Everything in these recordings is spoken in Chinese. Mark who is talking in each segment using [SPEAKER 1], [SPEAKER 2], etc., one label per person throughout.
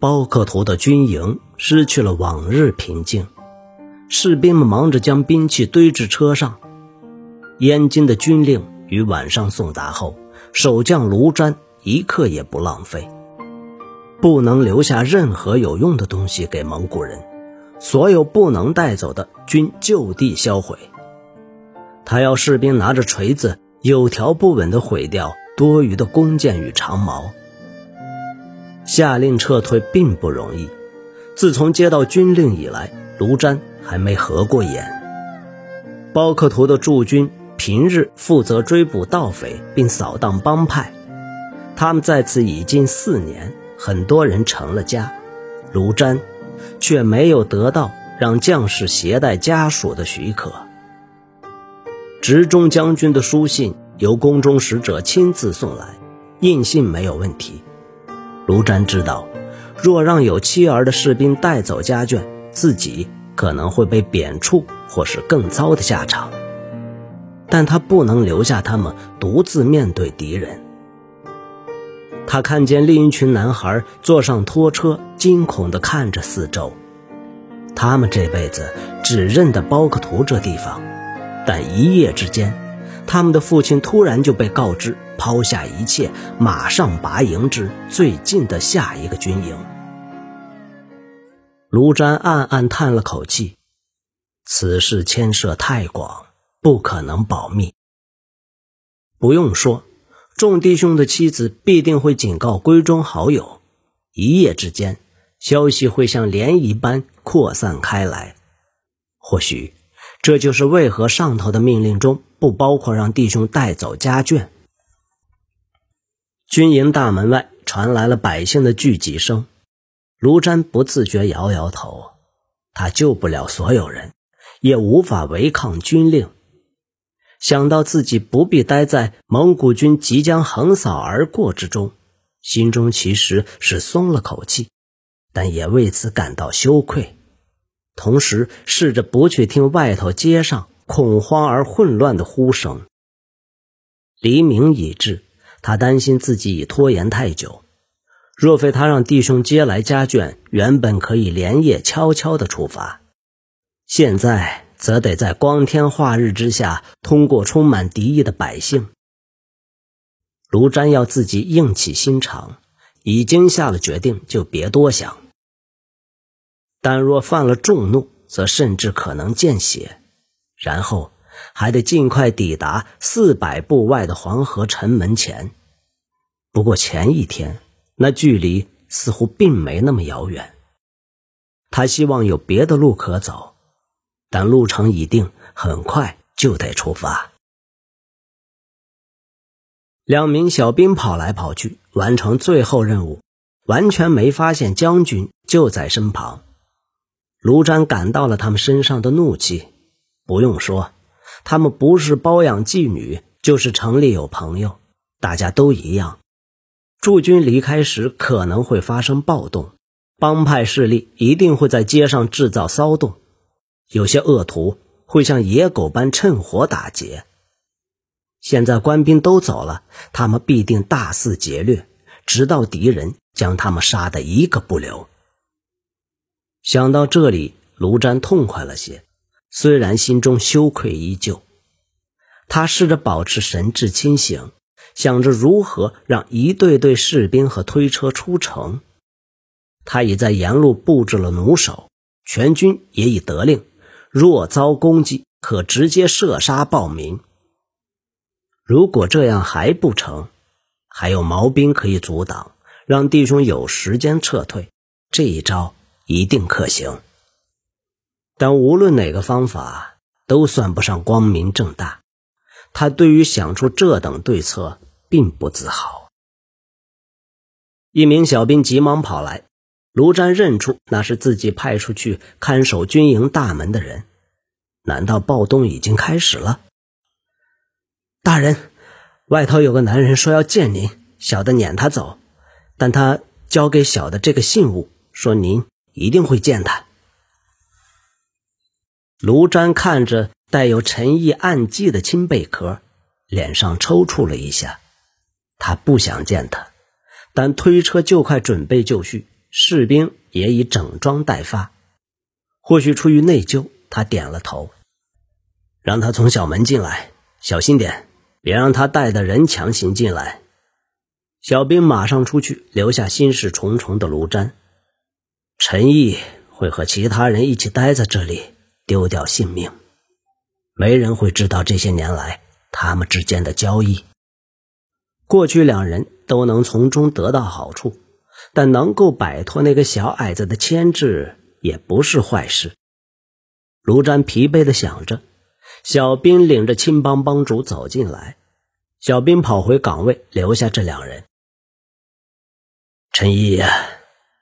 [SPEAKER 1] 包克图的军营失去了往日平静，士兵们忙着将兵器堆至车上。燕京的军令于晚上送达后，守将卢瞻一刻也不浪费，不能留下任何有用的东西给蒙古人，所有不能带走的均就地销毁。他要士兵拿着锤子，有条不紊地毁掉多余的弓箭与长矛。下令撤退并不容易。自从接到军令以来，卢瞻还没合过眼。包克图的驻军平日负责追捕盗匪并扫荡帮派，他们在此已经四年，很多人成了家。卢瞻却没有得到让将士携带家属的许可。直中将军的书信由宫中使者亲自送来，印信没有问题。卢瞻知道，若让有妻儿的士兵带走家眷，自己可能会被贬黜或是更糟的下场。但他不能留下他们独自面对敌人。他看见另一群男孩坐上拖车，惊恐地看着四周。他们这辈子只认得包克图这地方，但一夜之间，他们的父亲突然就被告知。抛下一切，马上拔营至最近的下一个军营。卢瞻暗暗叹了口气，此事牵涉太广，不可能保密。不用说，众弟兄的妻子必定会警告闺中好友，一夜之间，消息会像涟漪般扩散开来。或许，这就是为何上头的命令中不包括让弟兄带走家眷。军营大门外传来了百姓的聚集声，卢瞻不自觉摇摇头。他救不了所有人，也无法违抗军令。想到自己不必待在蒙古军即将横扫而过之中，心中其实是松了口气，但也为此感到羞愧。同时，试着不去听外头街上恐慌而混乱的呼声。黎明已至。他担心自己已拖延太久，若非他让弟兄接来家眷，原本可以连夜悄悄的出发，现在则得在光天化日之下，通过充满敌意的百姓。卢瞻要自己硬起心肠，已经下了决定，就别多想。但若犯了众怒，则甚至可能见血，然后。还得尽快抵达四百步外的黄河城门前。不过前一天那距离似乎并没那么遥远。他希望有别的路可走，但路程已定，很快就得出发。两名小兵跑来跑去，完成最后任务，完全没发现将军就在身旁。卢瞻感到了他们身上的怒气，不用说。他们不是包养妓女，就是城里有朋友，大家都一样。驻军离开时可能会发生暴动，帮派势力一定会在街上制造骚动，有些恶徒会像野狗般趁火打劫。现在官兵都走了，他们必定大肆劫掠，直到敌人将他们杀得一个不留。想到这里，卢瞻痛快了些。虽然心中羞愧依旧，他试着保持神志清醒，想着如何让一队队士兵和推车出城。他已在沿路布置了弩手，全军也已得令：若遭攻击，可直接射杀暴民。如果这样还不成，还有毛兵可以阻挡，让弟兄有时间撤退。这一招一定可行。但无论哪个方法都算不上光明正大，他对于想出这等对策并不自豪。一名小兵急忙跑来，卢瞻认出那是自己派出去看守军营大门的人。难道暴动已经开始了？大人，外头有个男人说要见您，小的撵他走，但他交给小的这个信物，说您一定会见他。卢瞻看着带有陈毅暗记的青贝壳，脸上抽搐了一下。他不想见他，但推车就快准备就绪，士兵也已整装待发。或许出于内疚，他点了头，让他从小门进来，小心点，别让他带的人强行进来。小兵马上出去，留下心事重重的卢瞻。陈毅会和其他人一起待在这里，丢掉性命。没人会知道这些年来他们之间的交易。过去两人都能从中得到好处，但能够摆脱那个小矮子的牵制也不是坏事。卢瞻疲惫地想着，小兵领着青帮帮主走进来，小兵跑回岗位，留下这两人。陈毅呀，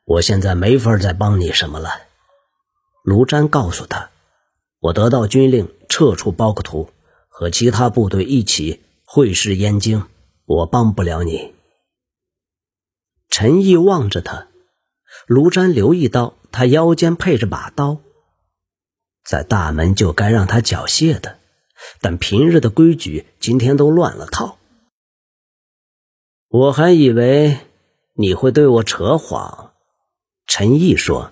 [SPEAKER 1] 我现在没法再帮你什么了。卢瞻告诉他：“我得到军令，撤出包克图，和其他部队一起会师燕京。我帮不了你。”陈毅望着他，卢瞻留意到他腰间配着把刀，在大门就该让他缴械的，但平日的规矩今天都乱了套。我还以为。你会对我扯谎，陈毅说：“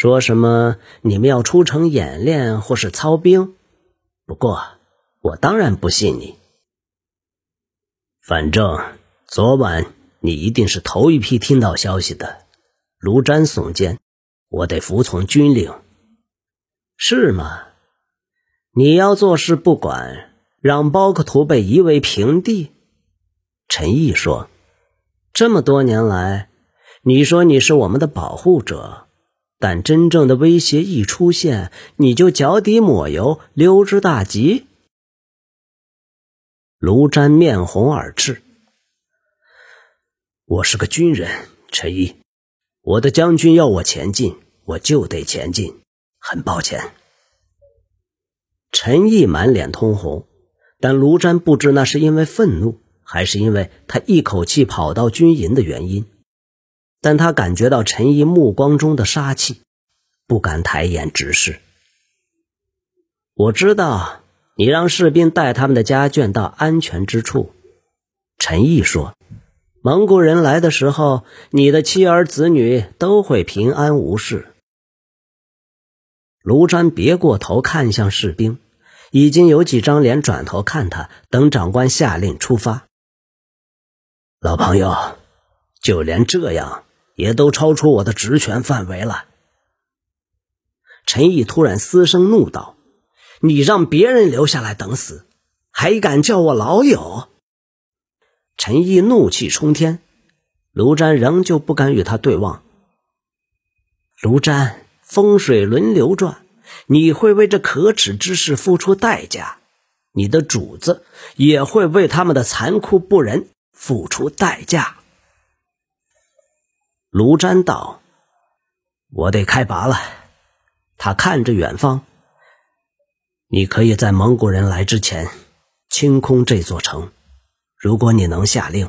[SPEAKER 1] 说什么你们要出城演练或是操兵？不过我当然不信你。反正昨晚你一定是头一批听到消息的。”卢瞻耸肩：“我得服从军令，是吗？你要做事不管，让包克图被夷为平地？”陈毅说。这么多年来，你说你是我们的保护者，但真正的威胁一出现，你就脚底抹油，溜之大吉。卢瞻面红耳赤：“我是个军人，陈毅，我的将军要我前进，我就得前进。很抱歉。”陈毅满脸通红，但卢瞻不知那是因为愤怒。还是因为他一口气跑到军营的原因，但他感觉到陈毅目光中的杀气，不敢抬眼直视。我知道你让士兵带他们的家眷到安全之处，陈毅说：“蒙古人来的时候，你的妻儿子女都会平安无事。”卢瞻别过头看向士兵，已经有几张脸转头看他，等长官下令出发。老朋友，就连这样也都超出我的职权范围了。陈毅突然嘶声怒道：“你让别人留下来等死，还敢叫我老友？”陈毅怒气冲天，卢瞻仍旧不敢与他对望。卢瞻，风水轮流转，你会为这可耻之事付出代价，你的主子也会为他们的残酷不仁。付出代价。卢瞻道：“我得开拔了。”他看着远方：“你可以在蒙古人来之前清空这座城。如果你能下令，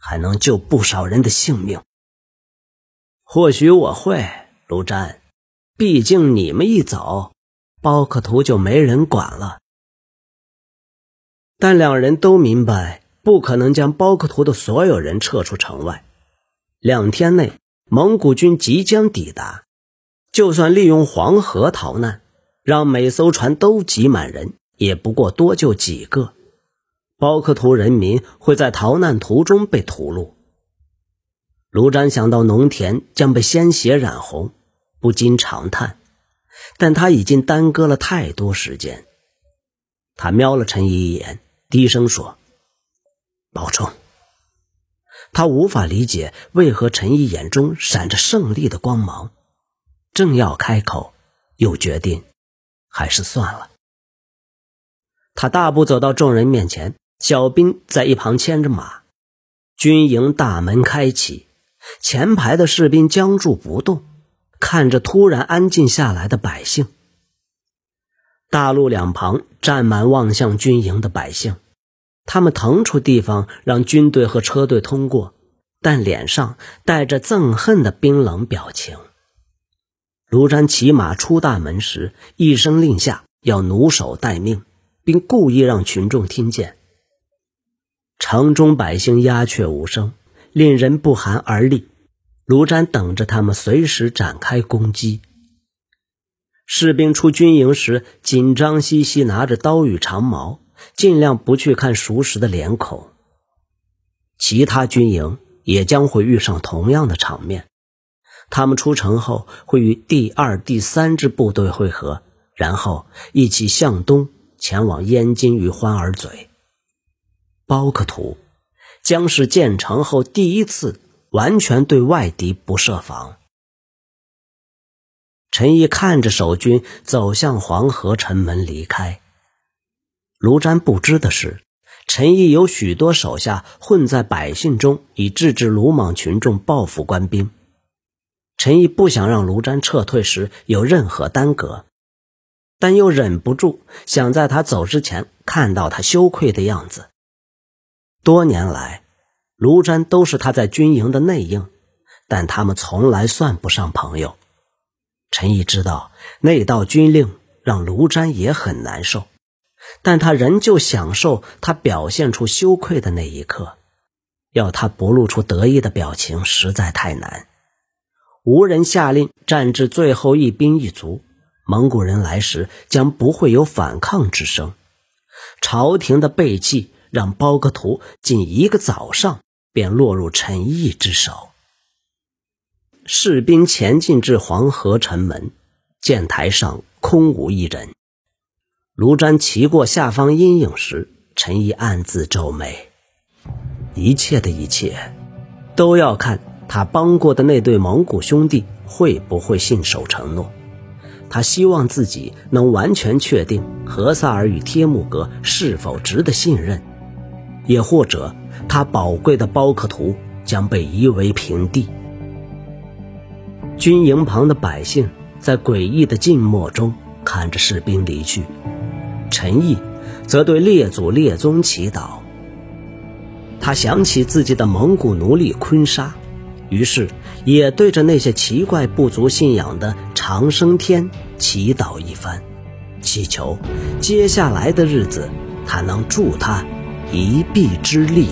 [SPEAKER 1] 还能救不少人的性命。或许我会，卢瞻。毕竟你们一走，包克图就没人管了。”但两人都明白。不可能将包克图的所有人撤出城外。两天内，蒙古军即将抵达。就算利用黄河逃难，让每艘船都挤满人，也不过多救几个。包克图人民会在逃难途中被屠戮。卢瞻想到农田将被鲜血染红，不禁长叹。但他已经耽搁了太多时间。他瞄了陈毅一眼，低声说。保重。他无法理解为何陈毅眼中闪着胜利的光芒，正要开口，又决定还是算了。他大步走到众人面前，小兵在一旁牵着马。军营大门开启，前排的士兵僵住不动，看着突然安静下来的百姓。大路两旁站满望向军营的百姓。他们腾出地方让军队和车队通过，但脸上带着憎恨的冰冷表情。卢瞻骑马出大门时，一声令下，要弩手待命，并故意让群众听见。城中百姓鸦雀无声，令人不寒而栗。卢瞻等着他们随时展开攻击。士兵出军营时，紧张兮兮拿着刀与长矛，尽量不去看熟识的脸孔。其他军营也将会遇上同样的场面。他们出城后会与第二、第三支部队会合，然后一起向东前往燕京与欢儿嘴。包克图将是建成后第一次完全对外敌不设防。陈毅看着守军走向黄河城门离开。卢瞻不知的是，陈毅有许多手下混在百姓中，以制止鲁莽群众报复官兵。陈毅不想让卢瞻撤退时有任何耽搁，但又忍不住想在他走之前看到他羞愧的样子。多年来，卢瞻都是他在军营的内应，但他们从来算不上朋友。陈毅知道那道军令让卢瞻也很难受，但他仍旧享受他表现出羞愧的那一刻。要他不露出得意的表情实在太难。无人下令战至最后一兵一卒，蒙古人来时将不会有反抗之声。朝廷的背弃让包格图仅一个早上便落入陈毅之手。士兵前进至黄河城门，箭台上空无一人。卢瞻骑过下方阴影时，陈毅暗自皱眉。一切的一切，都要看。他帮过的那对蒙古兄弟会不会信守承诺？他希望自己能完全确定何萨尔与帖木格是否值得信任，也或者他宝贵的包克图将被夷为平地。军营旁的百姓在诡异的静默中看着士兵离去，陈毅则对列祖列宗祈祷。他想起自己的蒙古奴隶坤沙。于是，也对着那些奇怪部族信仰的长生天祈祷一番，祈求接下来的日子他能助他一臂之力。